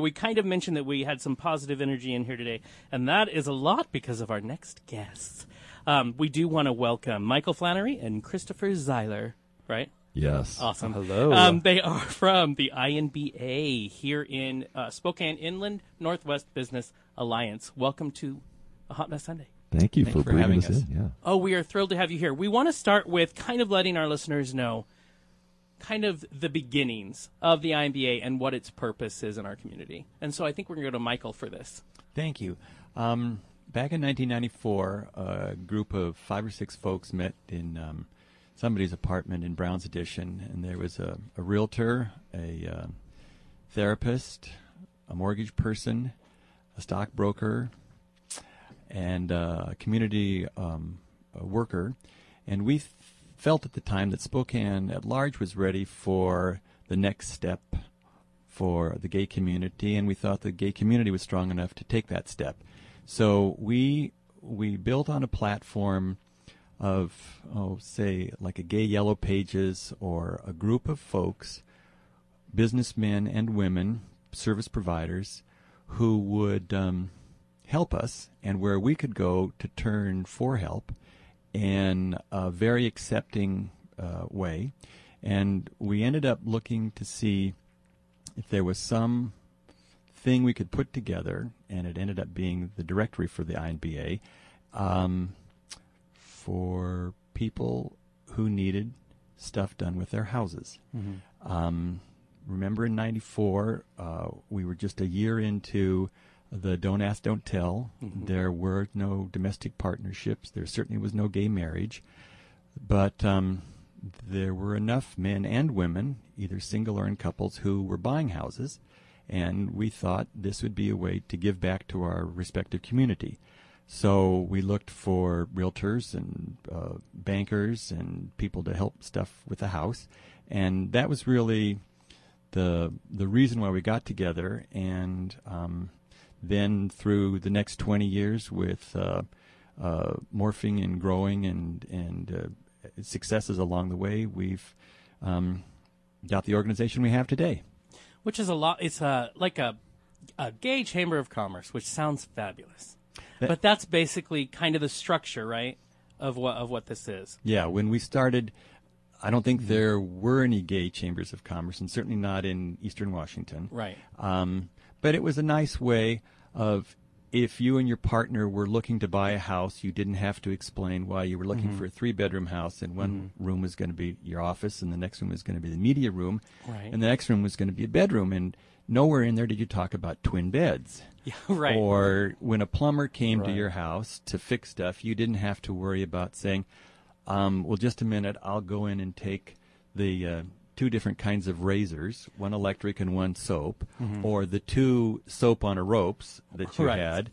We kind of mentioned that we had some positive energy in here today, and that is a lot because of our next guests. Um, we do want to welcome Michael Flannery and Christopher Zeiler, right? Yes. Awesome. Hello. Um, they are from the INBA here in uh, Spokane Inland Northwest Business Alliance. Welcome to a Hot Mess Sunday. Thank you Thanks for for bringing having us, us. in. Yeah. Oh, we are thrilled to have you here. We want to start with kind of letting our listeners know kind of the beginnings of the INBA and what its purpose is in our community. And so I think we're going to go to Michael for this. Thank you. Um, back in 1994, a group of five or six folks met in um, somebody's apartment in Brown's Addition, and there was a, a realtor, a uh, therapist, a mortgage person, a stockbroker, and uh, a community um, a worker. And we felt at the time that Spokane at large was ready for the next step for the gay community, and we thought the gay community was strong enough to take that step. So we we built on a platform of oh say like a gay yellow pages or a group of folks, businessmen and women, service providers, who would um, help us, and where we could go to turn for help in a very accepting uh, way. And we ended up looking to see if there was some thing we could put together, and it ended up being the directory for the INBA um, for people who needed stuff done with their houses. Um, remember in '94, uh, we were just a year into the Don't Ask, Don't Tell. There were no domestic partnerships. There certainly was no gay marriage. But um, there were enough men and women, either single or in couples, who were buying houses. And we thought this would be a way to give back to our respective community. So we looked for realtors and uh, bankers and people to help stuff with the house. And that was really the the reason why we got together. And um, then through the next 20 years with uh, uh, morphing and growing and and uh, successes along the way, we've um, got the organization we have today. Which is a lot. It's a like a a gay chamber of commerce, which sounds fabulous. That- but that's basically kind of the structure, right, of what of what this is. Yeah, when we started, I don't think there were any gay chambers of commerce, and certainly not in Eastern Washington. Right. Um, but it was a nice way of if you and your partner were looking to buy a house, you didn't have to explain why you were looking for a three bedroom house, and one room was going to be your office, and the next room was going to be the media room, Right. and the next room was going to be a bedroom, and nowhere in there did you talk about twin beds. Yeah. Right. Or when a plumber came to your house to fix stuff, you didn't have to worry about saying, um, "Well, just a minute, I'll go in and take the uh, two different kinds of razors, one electric and one soap, or the two soap on a ropes that you Right. had."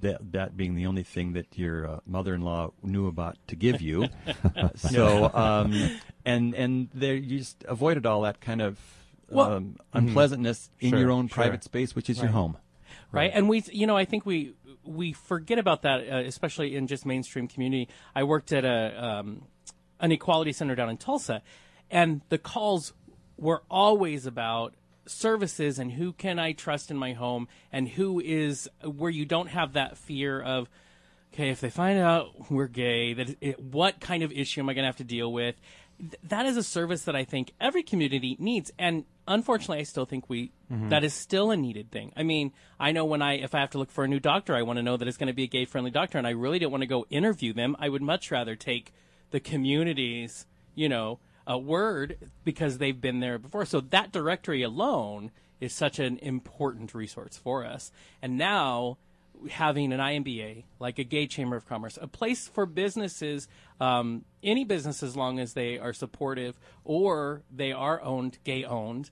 That, that being the only thing that your uh, mother-in-law knew about to give you, so um, and and there you just avoided all that kind of Well- um, unpleasantness in Sure, your own sure. private space, which is your Right. home. right? And we, you know, I think we we forget about that, uh, especially in just mainstream community. I worked at a um, an equality center down in Tulsa, and the calls were always about services and who can I trust in my home, and who is where you don't have that fear of. Okay, if they find out we're gay, that it, what kind of issue am I going to have to deal with? Th- That is a service that I think every community needs, and unfortunately, I still think we mm-hmm. that is still a needed thing. I mean, I know when I if I have to look for a new doctor, I want to know that it's going to be a gay friendly doctor, and I really don't want to go interview them. I would much rather take the communities you know, a word because they've been there before. So that directory alone is such an important resource for us, and now having an INBA, like a gay chamber of commerce, a place for businesses, um, any business as long as they are supportive or they are owned, gay owned,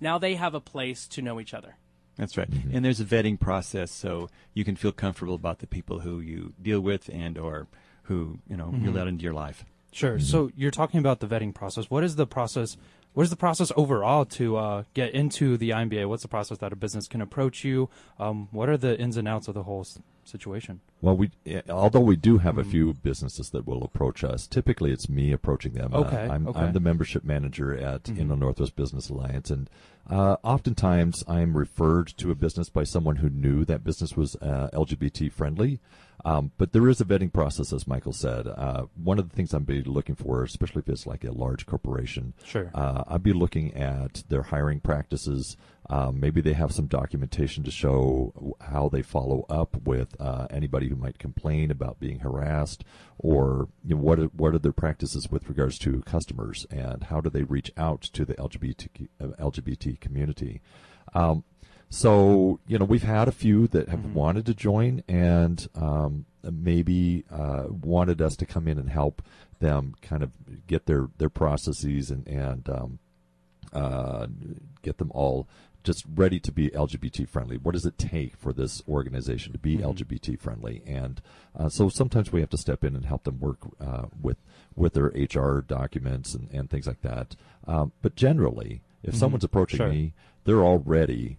now they have a place to know each other. That's right. And there's a vetting process, so you can feel comfortable about the people who you deal with and or who you know you let into your life. Sure. So you're talking about the vetting process. What is the process? What is the process overall to uh, get into the INBA? What's the process that a business can approach you? Um, what are the ins and outs of the whole s- situation? Well, we eh, although we do have a few businesses that will approach us. Typically, it's me approaching them. Uh, Okay, I'm, okay. I'm the membership manager at Mm-hmm. Inland Northwest Business Alliance, and Uh, oftentimes, I'm referred to a business by someone who knew that business was uh, LGBT friendly. Um, but there is a vetting process, as Michael said. Uh, one of the things I'm be looking for, especially if it's like a large corporation, Sure. uh, I'd be looking at their hiring practices. Um, maybe they have some documentation to show how they follow up with uh, anybody who might complain about being harassed, or you know, what are, what are their practices with regards to customers, and how do they reach out to the LGBT uh, Community. Um, so you know we've had a few that have wanted to join and um, maybe uh, wanted us to come in and help them kind of get their their processes and and um, uh, get them all just ready to be LGBT friendly. What does it take for this organization to be LGBT friendly? And uh, so sometimes we have to step in and help them work uh, with with their HR documents and, and things like that. Um, but generally, if someone's approaching Sure. me, they're already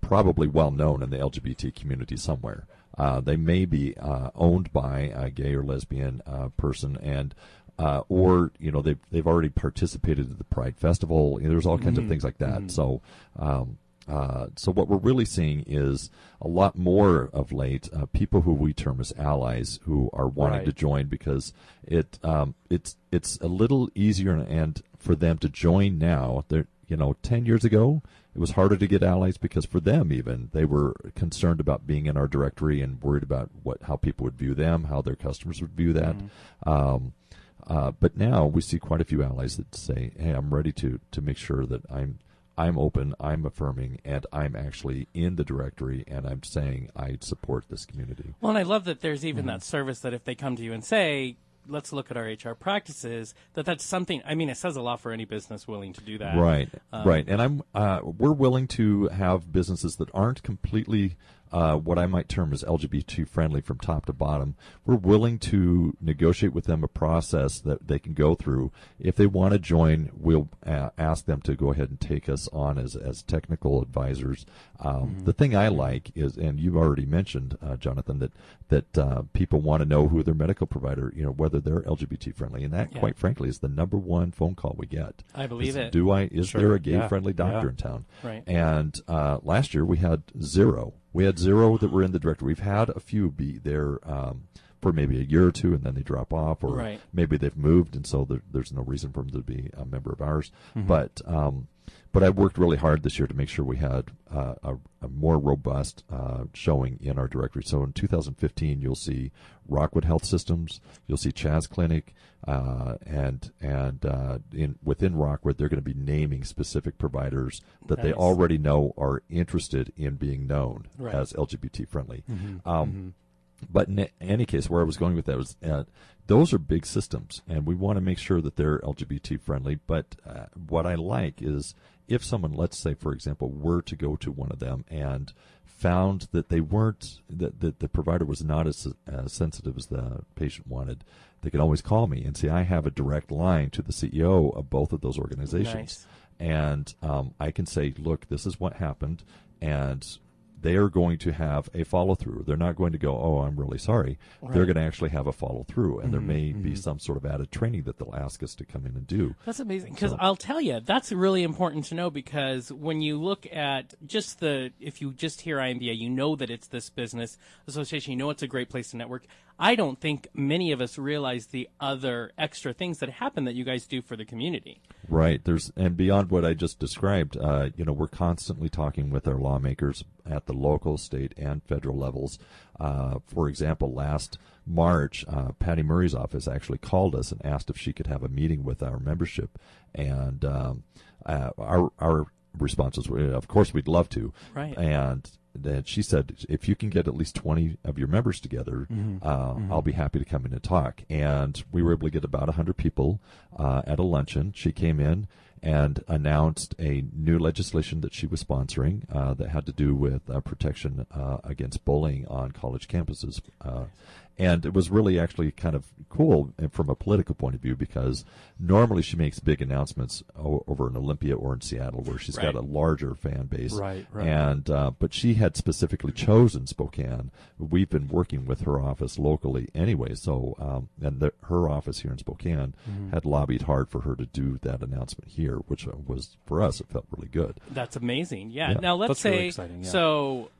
probably well known in the LGBT community somewhere. Uh, they may be uh, owned by a gay or lesbian uh, person, and uh, or you know they've they've already participated at the Pride Festival. You know, there's all kinds of things like that. So. Um, uh, so what we're really seeing is a lot more of late uh, people who we term as allies who are wanting Right. to join because it um, it's it's a little easier and, and for them to join now. They're you know ten years ago it was harder to get allies because for them even they were concerned about being in our directory and worried about what how people would view them, how their customers would view that. Um, uh, but now we see quite a few allies that say, "Hey, I'm ready to to make sure that I'm I'm open, I'm affirming, and I'm actually in the directory, and I'm saying I support this community." Well, and I love that there's even that service that if they come to you and say, let's look at our HR practices, that that's something, I mean, it says a lot for any business willing to do that. Right, Um, right, and I'm uh, we're willing to have businesses that aren't completely uh, what I might term as LGBT friendly from top to bottom. We're willing to negotiate with them a process that they can go through. If they want to join, we'll uh, ask them to go ahead and take us on as as technical advisors. Um, The thing I like is, and you've already mentioned, uh, Jonathan, that that uh, people want to know who their medical provider, you know, whether they're LGBT friendly, and that, Yeah. quite frankly, is the number one phone call we get. I believe Is, it. Do I? Is Sure, there a gay yeah, friendly doctor yeah. in town? Right. And uh, last year we had zero. We had zero that were in the directory. We've had a few be there um, for maybe a year or two, and then they drop off, or Right. maybe they've moved, and so there, there's no reason for them to be a member of ours. Mm-hmm. But um, but I worked really hard this year to make sure we had uh, a, a more robust uh, showing in our directory. So in 2015, you'll see Rockwood Health Systems, you'll see CHAS Clinic, uh, and and uh, in within Rockwood, they're going to be naming specific providers that they already know are interested in being known Right. as LGBT friendly. Mm-hmm. Um, but in any case, where I was going with that was uh, those are big systems, and we want to make sure that they're LGBT friendly. But uh, what I like is if someone, let's say, for example, were to go to one of them and found that they weren't that, that the provider was not as, as sensitive as the patient wanted, they could always call me and say, I have a direct line to the CEO of both of those organizations Nice. and um, I can say, look, this is what happened, and they are going to have a follow through. They're not going to go, oh, I'm really sorry. They're Mm-hmm, going to actually have a follow through, and there may be some sort of added training that they'll ask us to come in and do. That's amazing because I'll tell you that's really important to know because when you look at just the if you just hear INBA, you know that it's this business association. You know it's a great place to network. I don't think many of us realize the other extra things that happen that you guys do for the community. Right. There's and beyond what I just described, uh, you know, we're constantly talking with our lawmakers at the local, state, and federal levels. Uh, for example, last March, uh, Patty Murray's office actually called us and asked if she could have a meeting with our membership, and um, uh, our our responses were, of course, we'd love to. Right. And then she said, if you can get at least 20 of your members together, uh, I'll be happy to come in and talk. And we were able to get about 100 people uh, at a luncheon. She came in and announced a new legislation that she was sponsoring uh, that had to do with uh, protection uh, against bullying on college campuses. Uh, and it was really actually kind of cool from a political point of view because normally she makes big announcements over in Olympia or in Seattle where she's got a larger fan base. Right, right. And uh, but she had specifically chosen Spokane. We've been working with her office locally anyway. So um, and the, her office here in Spokane Mm-hmm. had lobbied hard for her to do that announcement here. which was for us it felt really good. That's amazing. Yeah. Yeah. Now let's That's say really exciting, yeah. so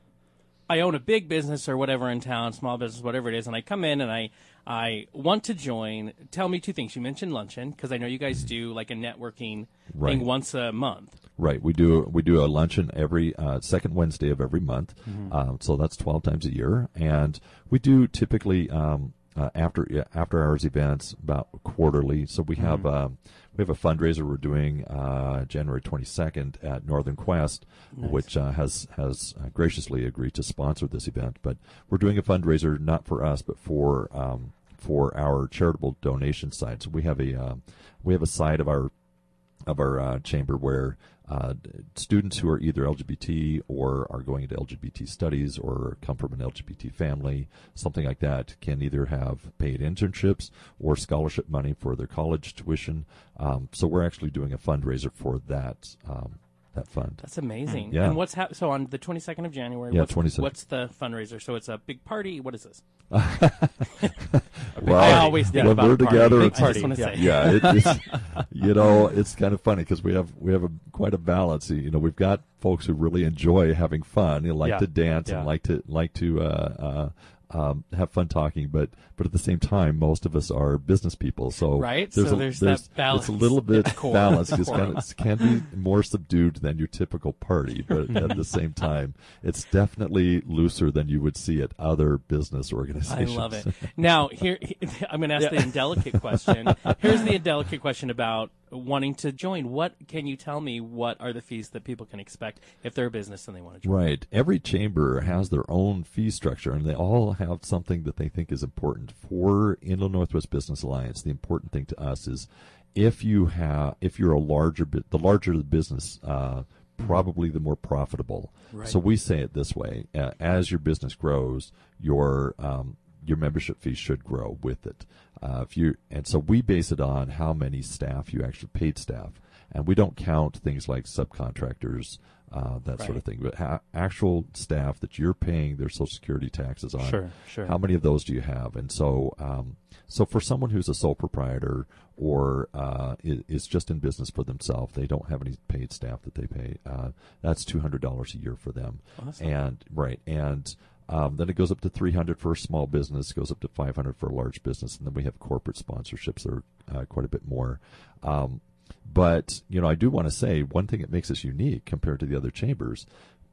I own a big business or whatever in town, small business, whatever it is, and I come in and I I want to join. Tell me two things. You mentioned luncheon because I know you guys do like a networking Right. thing once a month. Right. We do we do a luncheon every uh, second Wednesday of every month. Mm-hmm. Um, so that's twelve times a year, and we do typically um, uh, after yeah, after hours events about quarterly. So we have Mm-hmm. um, we have a fundraiser we're doing uh, January twenty second at Northern Quest, which uh, has has uh, graciously agreed to sponsor this event. But we're doing a fundraiser not for us, but for um, for our charitable donation side. So we have a uh, we have a side of our of our uh, chamber where uh, students who are either LGBT or are going into LGBT studies or come from an LGBT family, something like that, can either have paid internships or scholarship money for their college tuition. Um, so we're actually doing a fundraiser for that um, that fund. That's amazing. Yeah. And what's hap- so on the 22nd of January? Yeah, what's, 22nd. What's the fundraiser? So it's a big party. What is this? Well, I always think when about we're together, Big it's- party. I just want to say. yeah, it, it's you know it's kind of funny because we have we have a quite a balance. You know, we've got folks who really enjoy having fun, you know, like Yeah. to dance Yeah. and like to like to uh, uh, um, have fun talking, but but at the same time, most of us are business people. So Right, there's so a, there's that balance It's a little bit at the core. balanced. It's kind of it can be more subdued than your typical party, but at the same time, it's definitely looser than you would see at other business organizations. I love it. Now, here I'm going to ask the indelicate question. Here's the indelicate question about wanting to join. What can you tell me? What are the fees that people can expect if they're a business and they want to join? Right. Every chamber has their own fee structure, and they all have something that they think is important for Inland Northwest Business Alliance. The important thing to us is if you have, if you're a larger, bit, the larger the business, uh, probably the more profitable. Right. So we say it this way: uh, as your business grows, your um, your membership fee should grow with it. Uh, if you and so we base it on how many staff you actually paid staff, and we don't count things like subcontractors, uh, that sort of thing, but ha- actual staff that you're paying their Social Security taxes on. Sure, sure. How many of those do you have? And so, um, so for someone who's a sole proprietor or uh, is just in business for themselves, they don't have any paid staff that they pay. Uh, that's two hundred dollars a year for them. Awesome. And right, and um, then it goes up to three hundred for a small business, goes up to five hundred for a large business, and then we have corporate sponsorships that are uh, quite a bit more. Um, but you know, I do want to say one thing that makes us unique compared to the other chambers,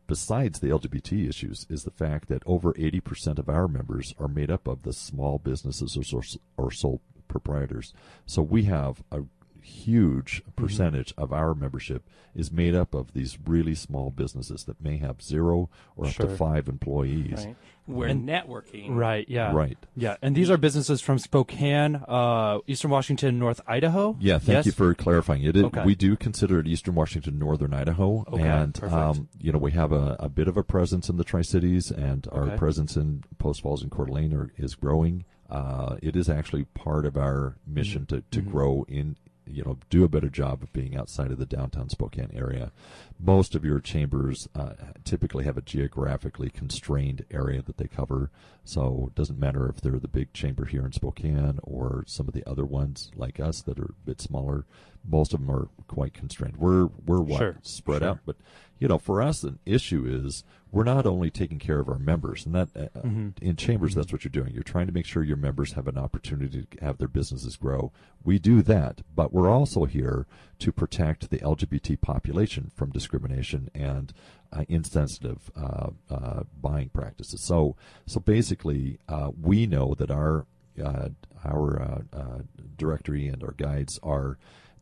besides the LGBT issues, is the fact that over eighty percent of our members are made up of the small businesses or, or sole proprietors. So we have a huge percentage of our membership is made up of these really small businesses that may have zero or up to five employees. Right. We're And- networking. Right. Yeah. Right. Yeah. And these are businesses from Spokane, uh, Eastern Washington, North Idaho. Yeah, thank Yes? you for clarifying it. it Okay. We do consider it Eastern Washington, Northern Idaho, Okay, and um, you know we have a, a bit of a presence in the Tri Cities, and our presence in Post Falls and Coeur d'Alene are, is growing. Uh, it is actually part of our mission to, to Mhm. grow in, you know, do a better job of being outside of the downtown Spokane area. Most of your chambers uh, typically have a geographically constrained area that they cover, so it doesn't matter if they're the big chamber here in Spokane or some of the other ones like us that are a bit smaller. Most of them are quite constrained. We're we're what Sure, spread sure. out, but you know, for us, an issue is we're not only taking care of our members, and that uh, Mhm. in chambers, that's what you're doing. You're trying to make sure your members have an opportunity to have their businesses grow. We do that, but we're also here to protect the LGBT population from discrimination and uh, insensitive uh, uh, buying practices. So, so basically, uh, we know that our uh, our uh, uh, directory and our guides are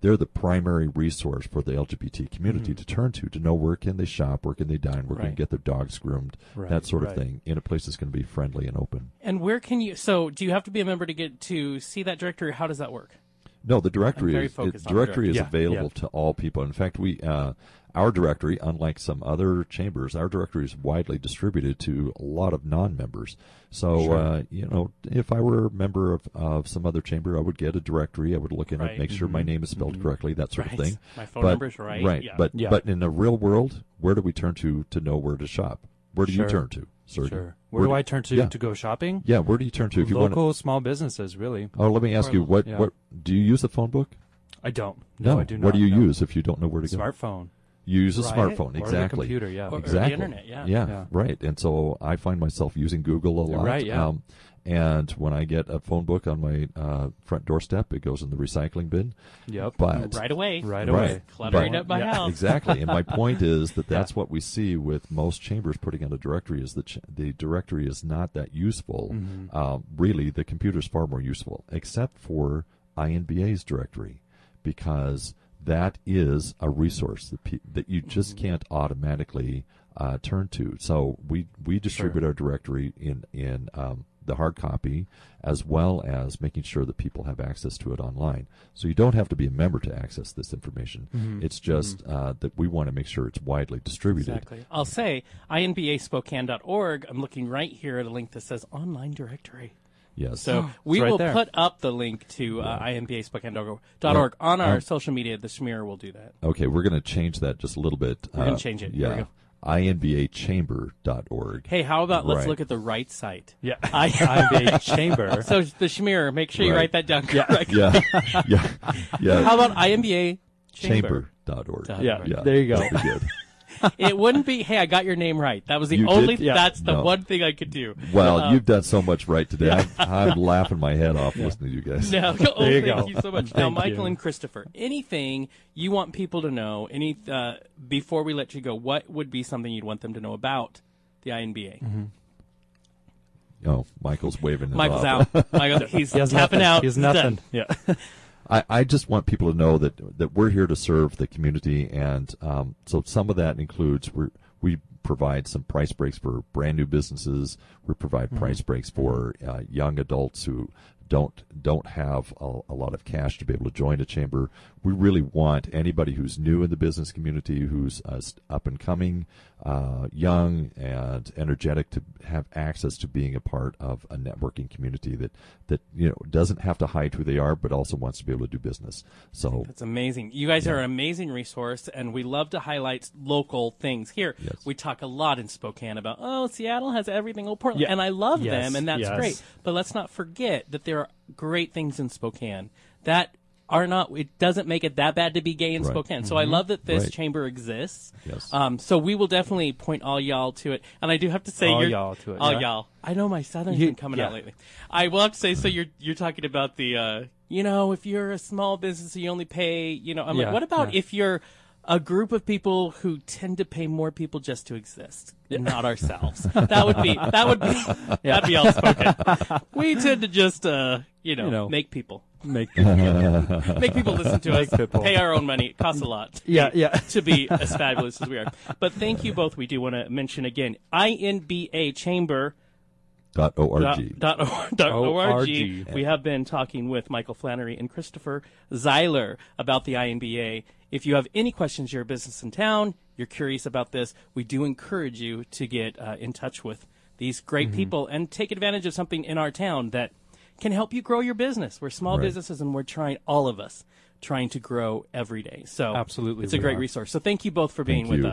they're the primary resource for the LGBT community Mhm. to turn to to know where can they shop, where can they dine, where can they get their dogs groomed, Right, that sort of right. thing, in a place that's going to be friendly and open. And where can you? So, do you have to be a member to get to see that directory? How does that work? No, the directory is it, the directory is. Yeah, available to all people. In fact, we uh, our directory, unlike some other chambers, our directory is widely distributed to a lot of non-members. So Sure. uh, you know, if I were a member of, of some other chamber, I would get a directory. I would look in Right. it, make sure my Mhm. name is spelled Mhm. correctly, that sort right. of thing. My phone but, number's right. Right, Yeah. but Yeah. but in the real world, where do we turn to to know where to shop? Where do Sure. you turn to, Sure. Where, do I turn to yeah. to go shopping? Yeah, where do you turn to if you want? Local small businesses, really. Oh, let me ask Or- you what yeah. what do you use the phone book? I don't. No, No. I do not. what do you no. use if you don't know where to go? Smartphone. You use a Right. smartphone, Or the exactly. computer, yeah. Or- or the exactly. internet, yeah. yeah, Yeah. right. And so I find myself using Google a lot. Right, yeah. Um, and when I get a phone book on my uh, front doorstep, it goes in the recycling bin. Yep. But Right away. Right Right. away. Cluttering But- up my Yeah. house. exactly. And my point is that Yeah. that's what we see with most chambers putting out a directory is that ch- the directory is not that useful. Mhm. Um, really, the computer's far more useful, except for INBA's directory, because that is a resource that pe- that you just Mm-hmm. can't automatically uh, turn to. So we we distribute our directory in in um, the hard copy as well as making sure that people have access to it online. So you don't have to be a member to access this information. Mhm. It's just uh, that we want to make sure it's widely distributed. Exactly. I'll say INBA inbaspokane.org. I'm looking right here at a link that says online directory. Yes. So we right will there. put up the link to uh, inbaspokane.org on our Um, social media. The smear will do that. Okay, we're going to change that just a little bit. We're gonna change it. Here we Yeah. Go. INBAchamber.org. Hey, how about let's Right. look at the right site? Yeah. I- INBA chamber. So the Schmear, make sure you Right. write that down correctly. Yeah. yeah. Yeah. How about INBA chamber? Chamber.org. Dot Yeah. org. Yeah. There you go. Very good. It wouldn't be. Hey, I got your name right. That was the You did? only. Yeah. That's the No. one thing I could do. Well, Uh, you've done so much right today. I'm, I'm laughing my head off listening to you guys. No, oh, There you thank go. you so much. Now, Michael you. and Christopher, anything you want people to know? Any uh, before we let you go, what would be something you'd want them to know about the INBA? Oh, Michael's waving Michael's off. out. Michael's, he's He tapping nothing. out. He's nothing. done. Yeah. I, I just want people to know that that we're here to serve the community, and um, so some of that includes we we provide some price breaks for brand new businesses. We provide Mm-hmm. price breaks for uh, young adults who don't don't have a, a lot of cash to be able to join a chamber. We really want anybody who's new in the business community, who's uh, up and coming, uh, young and energetic, to have access to being a part of a networking community that that you know doesn't have to hide who they are, but also wants to be able to do business. So That's amazing. You guys are an amazing resource, and we love to highlight local things. Here, Yes. we talk a lot in Spokane about, oh, Seattle has everything. Oh, Portland. Yeah. And I love Yes, them, and that's yes. great. But let's not forget that there are great things in Spokane that are not, it doesn't make it that bad to be gay in Right. Spokane. So I love that this Right. chamber exists. Yes. Um, so we will definitely point all y'all to it. And I do have to say, All you're, y'all to it, All yeah. y'all. I know my Southern's You- been coming out lately. I will have to say, so you're you're talking about the, uh, you know, if you're a small business, you only pay, you know, I'm Yeah, like, what about yeah. if you're a group of people who tend to pay more people just to exist, not ourselves? that would be that would be that'd be all spoken. we tend to just, uh, you know, You know. make people Make make people listen to us, people. pay our own money. It costs a lot. Yeah, be- yeah. to be as fabulous as we are. But thank you both. We do want to mention again, INBA Chamber dot org. dot, dot, or- dot org. ORG. We have been talking with Michael Flannery and Christopher Zeiler about the INBA. If you have any questions, you're a business in town, you're curious about this, we do encourage you to get uh, in touch with these great Mm-hmm. people and take advantage of something in our town that can help you grow your business. We're small Right. businesses and we're trying, all of us, trying to grow every day. So Absolutely it's a great are. resource. So thank you both for being Thank with you. us.